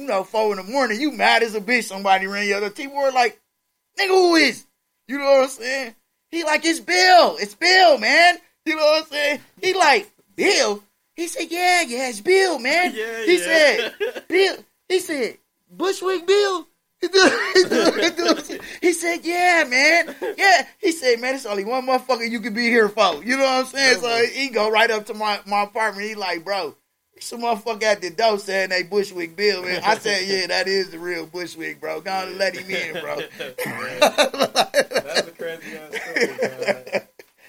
you know, four in the morning, you mad as a bitch. Somebody ran your door. T Ward like, nigga, who is? You know what I'm saying? He like, it's Bill. It's Bill, man. You know what I'm saying? He like, Bill. He said, yeah, yeah, it's Bill, man. Yeah, he yeah. said, Bill. He said, Bushwick Bill. he said, "Yeah, man. Yeah." He said, "Man, it's only one motherfucker you could be here for." You know what I'm saying? So he go right up to my, my apartment. He like, "Bro, some motherfucker at the door saying they Bushwick Bill." Man, I said, "Yeah, that is the real Bushwick, bro. Go on and let him in, bro." That's a crazy ass story, man.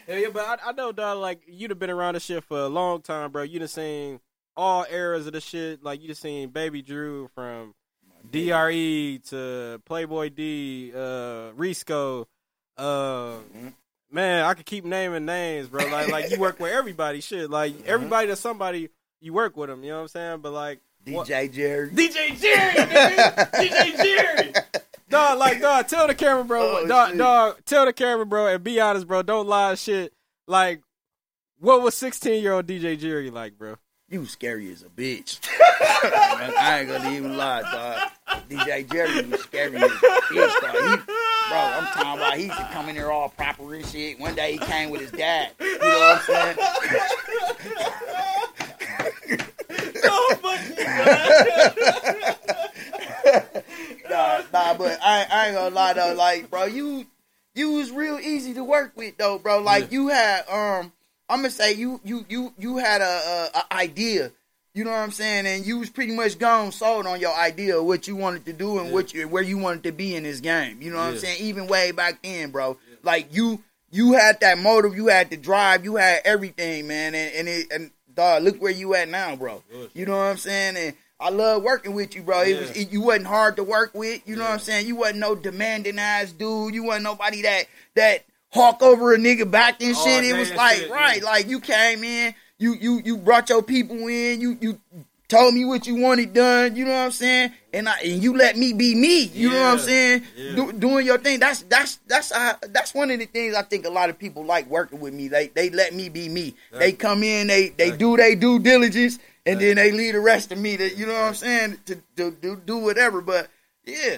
Hell yeah, but I, I know, dog. Like you'd have been around this shit for a long time, bro. You'd have seen all eras of the shit. Like you'd have seen Baby Drew from DRE to Playboy D, uh, Risco. Uh, man, I could keep naming names, bro. Like, like you work with everybody. Shit, like everybody that's somebody you work with him. You know what I'm saying? But like what- DJ Jerry. DJ Jerry, nigga. DJ Jerry. Dog, like, dog, tell the camera, bro. Oh, dog, shit. dog, tell the camera, bro, and be honest, bro. Don't lie, shit. Like, what was 16 year old DJ Jerry like, bro? You scary as a bitch. I ain't gonna even lie, dog. DJ Jerry was scary as a bitch, dog. He, bro, I'm talking about he used to come in there all proper and shit. One day he came with his dad. You know what I'm saying? nah, nah, but I, I ain't gonna lie though, like, bro, you you was real easy to work with though, bro. Like you had um I'm gonna say you you you you had a, a, a idea. You know what I'm saying? And you was pretty much gone sold on your idea of what you wanted to do and Yeah. what you where you wanted to be in this game. You know what I'm saying? Even way back then, bro. Like you you had that motive, you had the drive, you had everything, man. And and it and dog, look where you at now, bro. Good. You know what I'm saying? And I love working with you, bro. It was it, you wasn't hard to work with. You know what I'm saying? You wasn't no demanding ass dude. You wasn't nobody that that hawk over a nigga back and shit. It day was like shit, right, yeah. like you came in, you you you brought your people in. You you told me what you wanted done. You know what I'm saying? And I and you let me be me. You know what I'm saying? Yeah. Do, doing your thing. That's that's that's uh, that's one of the things I think a lot of people like working with me. They they let me be me. They come in, they they Exactly. do they due diligence, and then they leave the rest of me. To, you know what I'm saying? To, to do do whatever. But yeah.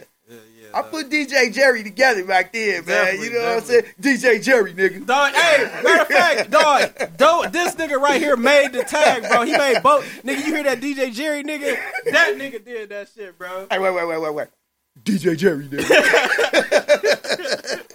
I put DJ Jerry together back then, man. Definitely, You know what I'm saying? DJ Jerry, nigga. Dog, hey, matter of fact, dog, dog, this nigga right here made the tag, bro. He made both. Nigga, you hear that DJ Jerry nigga? That nigga did that shit, bro. Hey, wait, wait, wait, wait, wait. DJ Jerry, nigga.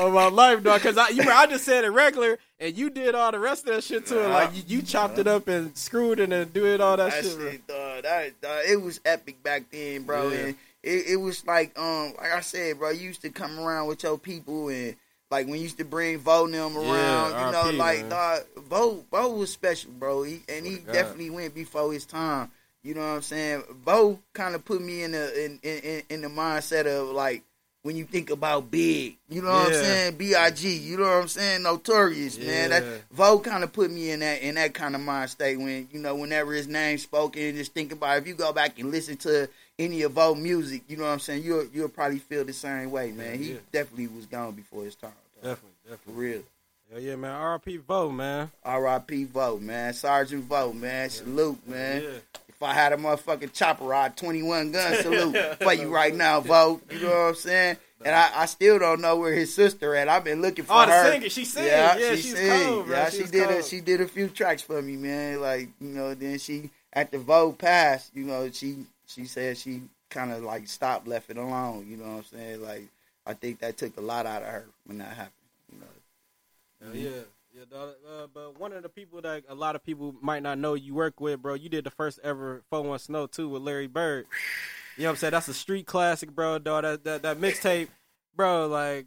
Oh my life, dog. Cause I, you remember, I just said it regular, and you did all the rest of that shit to it. Uh-huh. Like you, you chopped it up and screwed it and do it all that, that shit. shit, dog. That, dog, it was epic back then, bro. Yeah. And it, it was like um like I said, bro, you used to come around with your people and like when you used to bring Vo them around, Yeah, you know, RP, like dog, Vo Vo was special, bro. He, and he definitely went before his time. You know what I'm saying? Vo kind of put me in the in, in in the mindset of like when you think about big, you know what I'm saying? B I G, you know what I'm saying? Notorious, man. That Yeah. Vo kind of put me in that in that kind of mind state when you know whenever his name's spoken, just think about it. if you go back and listen to any of Vo music, you know what I'm saying? You'll you'll probably feel the same way, man. He Yeah. definitely was gone before his time. dog. Definitely, For real. Hell yeah, man. R.P. Vote, man. R.I.P. Vo, man. Sergeant Vo, man. Salute, man. If I had a motherfucking chopper rod, 21 gun salute for you right now, Vo. You know what I'm saying? And I, I still don't know where his sister at. I've been looking for Oh, the her. singer. She sings. Yeah, Yeah, she she's sing. cold, bro. Yeah, She she did a she did a few tracks for me, man. Like you know, then she at the Vogue pass, you know, she she said she kind of like stopped, left it alone. You know what I'm saying? Like I think that took a lot out of her when that happened. You know. Hell yeah. Yeah. Uh, but one of the people that a lot of people might not know you work with, bro, you did the first ever 4 Snow 2 with Larry Byrd. You know what I'm saying? That's a street classic, bro, dog. That that, that mixtape, bro, like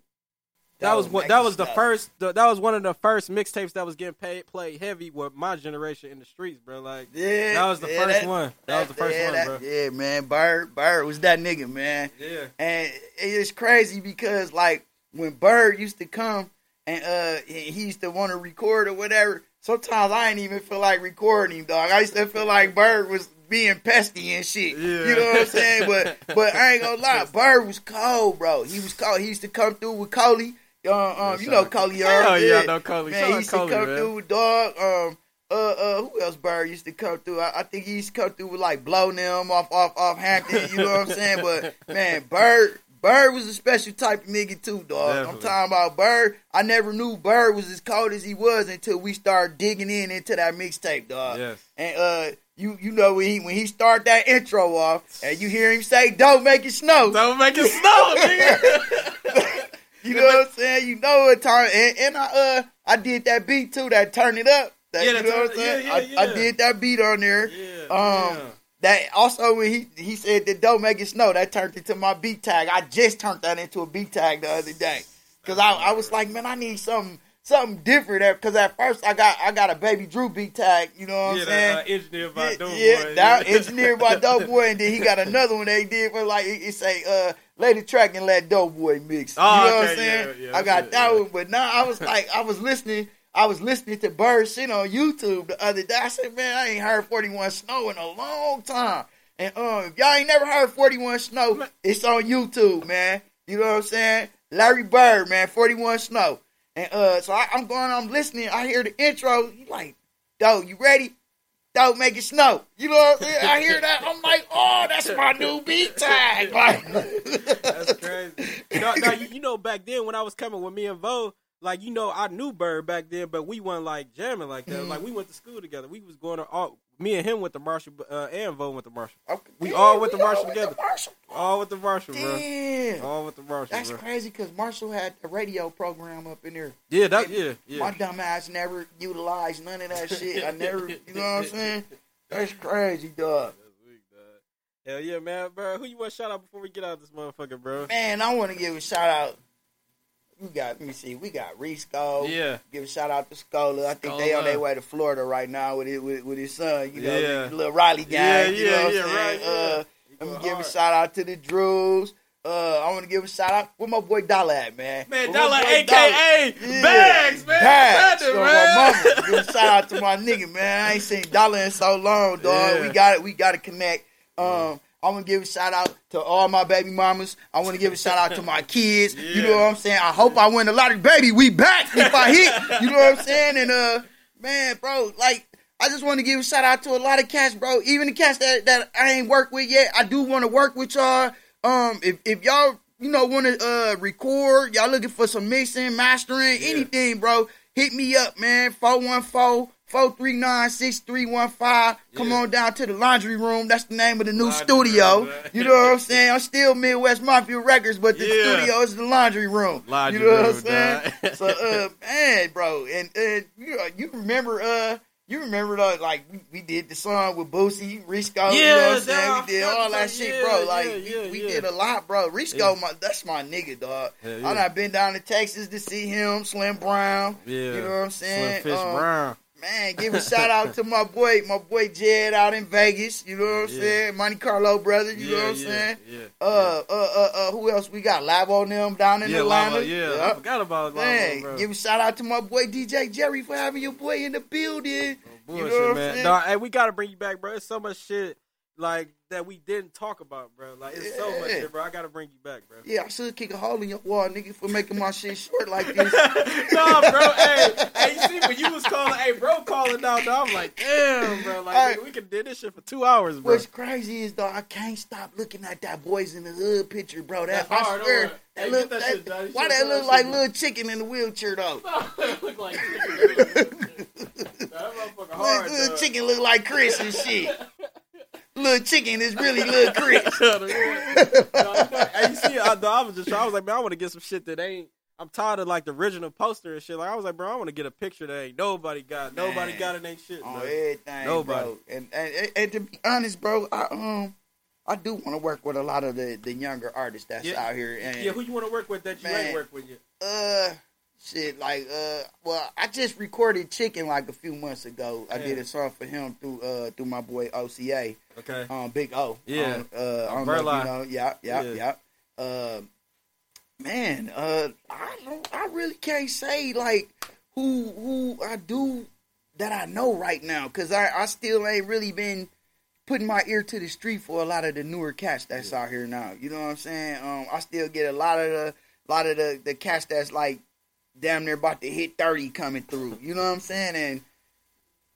that, was what that was the stuff. first the, that was one of the first mixtapes that was getting paid played heavy with my generation in the streets, bro. Like Yeah, that was the yeah, first that- one. That, was the first yeah, one, that- bro. Yeah, man. Byrd, Byrd was that nigga, man. Yeah. And it's crazy because like when Byrd used to come and uh he used to want to record or whatever, sometimes I didn't even feel like recording him, dog. I used to feel like Byrd was being pesty and shit. Yeah. You know what I'm saying? But but I ain't gonna lie, Byrd was cold, bro. He was cold. He used to come through with Coley. Uh, um, you know Coley. Uh, yeah, I know Coley. Man, he used Coley, to come man. through with dog. Um, uh, uh, who else? Byrd used to come through. I, I think he used to come through with like blow them off, off, off Hampton. You know what I'm saying? But man, Byrd, Byrd was a special type of nigga too, dog. I'm talking about Byrd. I never knew Byrd was as cold as he was until we started digging in into that mixtape, dog. Yes. And uh, you you know when he when he start that intro off and you hear him say, "Don't make it snow." Don't make it snow, nigga. You know what I'm saying? You know what time? And, and I uh I did that beat too. That turn it up. That, Yeah, you know what I'm saying? yeah, I, yeah, I yeah. did that beat on there. Yeah. Um, yeah. That also when he he said that don't make it snow. That turned into my beat tag. I just turned that into a beat tag the other day because I, I was like, man, I need something something different. Because at first I got I got a baby Drew beat tag. You know what yeah, I'm saying? uh, engineered by yeah, Dope yeah, Boy. that engineered by Doughboy, and then he got another one they did for like it, it say uh the track and let Doughboy mix. Oh, you know what I'm saying? yeah, yeah, I got it, that one, but now I was like I was listening. I was listening to Byrd shit on YouTube the other day. I said, man, I ain't heard 41 Snow in a long time. And um, if y'all ain't never heard 41 Snow, it's on YouTube, man. You know what I'm saying? Larry Byrd, man, 41 Snow. And uh, so I, I'm going, I'm listening. I hear the intro. You like, Doe, you ready? Don't make it snow. You know what I'm saying? I hear that. I'm like, oh, that's my new beat tag. Like, That's crazy. no, no, you, you know, back then when I was coming with me and Vo, like you know, I knew Byrd back then, but we weren't like jamming like that. Like we went to school together. We was going to all. Me and him went to Marshall, uh, and Vo went to Marshall. Okay, We yeah, all went to we Marshall went to together. Marshall. All with the Marshall, bro. Damn. All with the Marshall, That's bro. crazy because Marshall had a radio program up in there. Yeah, that yeah, yeah. My dumb ass never utilized none of that shit. I never, you know what I'm saying? That's crazy, dog. Dog. Hell yeah, man, bro. Who you want to shout out before we get out of this motherfucker, bro? Man, I want to give a shout out. We got, let me see, we got Risco. Yeah, Give a shout out to Scola. I think they on Scola. their way to Florida right now with it with, with his son. You know, Yeah. the little Riley Yeah, guy. you yeah, know what yeah, saying? right, yeah. Uh, let me going give a shout out to the Drews. Uh, I want to give a shout out. Where my boy Dollar at, man? man, Dollar, aka Yeah. Bags, man. Bags. Brother, So my. Give a shout out to my nigga, man. I ain't seen Dollar in so long, dog. Yeah. We got it. We got to connect. Um, I want to give a shout out to all my baby mamas. I want to give a shout out to my kids. You know what I'm saying? I hope I win a lottery, baby. We back if I hit. You know what I'm saying? And uh, man, bro, like. I just want to give a shout out to a lot of cats, bro. Even the cats that, that I ain't worked with yet. I do want to work with y'all. Um, if, if y'all, you know, want to uh record, y'all looking for some mixing, mastering, Yeah. anything, bro, hit me up, man. 414 439 6315. Come Yeah. on down to the laundry room. That's the name of the new Laundry studio. room, you know what I'm saying? I'm still Midwest Mafia Records, but the Yeah. studio is the laundry room. Laundry you know what I'm saying? so, uh, man, bro, and uh, you, you remember, uh, you You remember though, like we, we did the song with Boosie, Risco, you Yeah, know what I'm saying? We did all that shit, say, bro. Like yeah, we, yeah, we yeah. did a lot, bro. Risco, Yeah. my that's my nigga, dog. Hell I yeah. done been down to Texas to see him, Slim Brown. Yeah. You know what I'm saying? Slim Fish Um, Brown. Man, give a shout out to my boy, my boy Jed out in Vegas. You know what I'm Yeah. saying? Monte Carlo brother. You know what I'm yeah, saying? Yeah. Uh, uh, uh, uh, who else we got? Labo and them down in yeah, Atlanta. Lava, yeah. I forgot about Lava, Man, bro. give a shout out to my boy DJ Jerry for having your boy in the building. Bullshit, you know what I'm man. saying? Nah, hey, we gotta bring you back, bro. It's so much shit like that we didn't talk about, bro. Like it's so much Yeah. shit, bro. I gotta bring you back, bro. Yeah, I should kick a hole in your wall, nigga, for making my shit short like this. nah, bro. Hey, hey, you see when you was calling, hey, bro, calling out, dog, I'm like, damn, bro. Like nigga, we could do this shit for two hours, bro. What's crazy is though I can't stop looking at that boys in the hood picture, bro. That That's I hard, swear, that Hey, look, that that- shit why that look like shit little chicken in the wheelchair though? look like that motherfucker hard, little chicken look like Chris and shit. Little chicken is really little Chris. No, you you see, I, I was just, I was like, man, I want to get some shit that ain't. I'm tired of like the original poster and shit. Like I was like, bro, I want to get a picture that ain't nobody got. Nobody got it. Ain't shit, on bro. everything, Nobody. bro. And, and and to be honest, bro, I um I do want to work with a lot of the, the younger artists that's Yeah. out here. And Yeah, who you want to work with that you Man. ain't work with yet? uh shit like uh well I just recorded Chicken like a few months ago. I Yeah. did a song for him through uh through my boy OCA, Okay. um Big O. Yeah. Um, uh know you know. Yeah, yeah, Yeah. yeah. Uh, man, uh I don't I really can't say like who who I do that I know right now cuz I I still ain't really been putting my ear to the street for a lot of the newer cats that's out here now. You know what I'm saying? Um, I still get a lot of the lot of the the cats that's like damn near about to hit thirty coming through. You know what I'm saying? And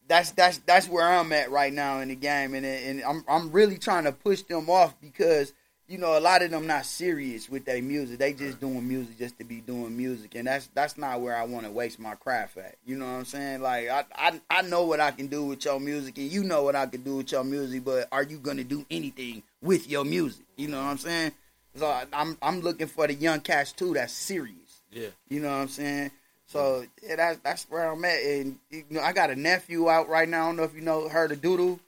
that's that's that's where I'm at right now in the game, and and I'm I'm really trying to push them off because you know a lot of them not serious with their music. They just doing music just to be doing music, and that's that's not where I want to waste my craft at. You know what I'm saying? Like I, I I know what I can do with your music, and you know what I can do with your music, but are you gonna do anything with your music? You know what I'm saying? So I, I'm I'm looking for the young cats too that's serious. Yeah. You know what I'm saying? So yeah, that's that's where I'm at, and you know I got a nephew out right now. I don't know if you know heard of Doodoo.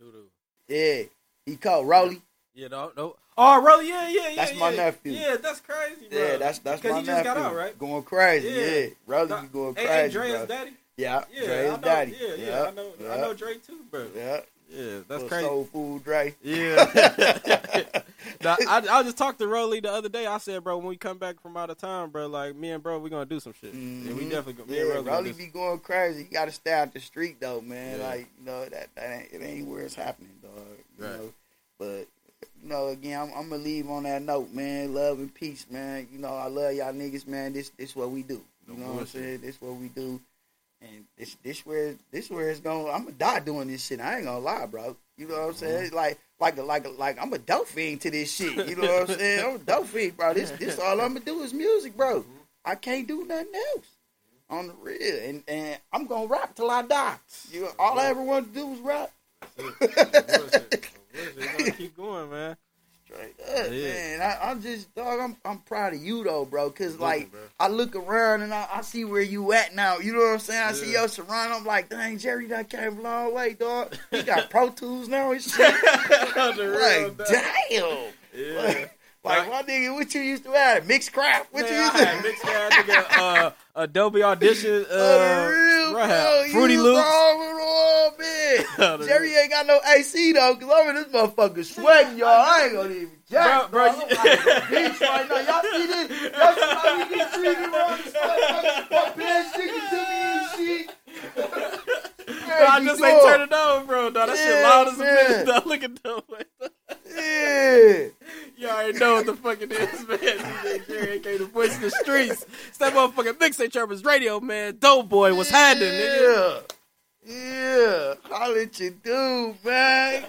Doo-doo. Yeah, he called Rolly. Yeah, no, no. Oh, really? Yeah, yeah, yeah. That's yeah. my nephew. Yeah, that's crazy, bro. Yeah, that's that's because my he just nephew. got out, right? Going crazy. Yeah. Yeah, Rolly going crazy, hey, Dre's daddy. Yeah, Yeah, Dre's I know, daddy. Yeah, yeah, I know. I know Dre too, bro. Yeah, Yeah, that's crazy. Soul food, Dre. Yeah. Nah, I, I just talked to Rolly the other day. I said, bro, when we come back from out of town, bro, like me and bro, we gonna do some shit. Yeah, we Mhm. definitely. Yeah, and Rolly gonna Rolly do be going crazy. He got to stay out the street though, man. Yeah. Like you know that that ain't it ain't where it's happening, dog. You Right. know, but you know again, I'm, I'm gonna leave on that note, man. Love and peace, man. You know I love y'all niggas, man. This this what we do. No You know what I'm saying? This what we do. And this this where this where it's going. I'm gonna die doing this shit. I ain't gonna lie, bro. You know what I'm saying? Mm-hmm. It's like like like like I'm a dope fiend to this shit. You know what I'm saying? I'm a dope fiend, bro. This this all I'm gonna do is music, bro. I can't do nothing else on the real, and and I'm gonna rap till I die. You all I ever wanted to do was rap. Bullshit. Bullshit. You gotta keep going, man. Straight up, man. I, I'm just dog. I'm I'm proud of you though, bro. Cause Listen, like bro. I look around and I, I see where you at now. You know what I'm saying? I see Yeah. your surround. I'm like, dang, Jerry, that came a long way, dog. He got Pro Tools now and shit. On the real, like, damn. Yeah. Like, like my nigga, what you used to have? Mixcraft? What you I used to had mixed that nigga, uh, Adobe Audition, uh, bro, I Fruity Loops. wrong man. Jerry ain't got no AC though, cause I'm in this motherfucker sweating, y'all. I ain't gonna even jack, Bro, bro. bro, like a bitch right now. Y'all see this? Y'all see how we get treated around this pants sticking to me and shit. I just ain't turn it on, bro. Dog, that shit loud as a bitch. Dog, look at that. Yeah. You all already know what the fuck it is, man. DJ Jerry, aka the voice of the streets. It's that motherfucking mixtape Trappers Radio, man. Doughboy, what's happening, nigga? Yeah. Yeah. Holla at you, dude, man.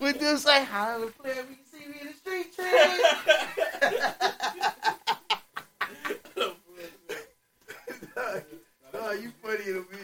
We do say holla, player. We can see me in the street, Trey. Dog, you funny to me.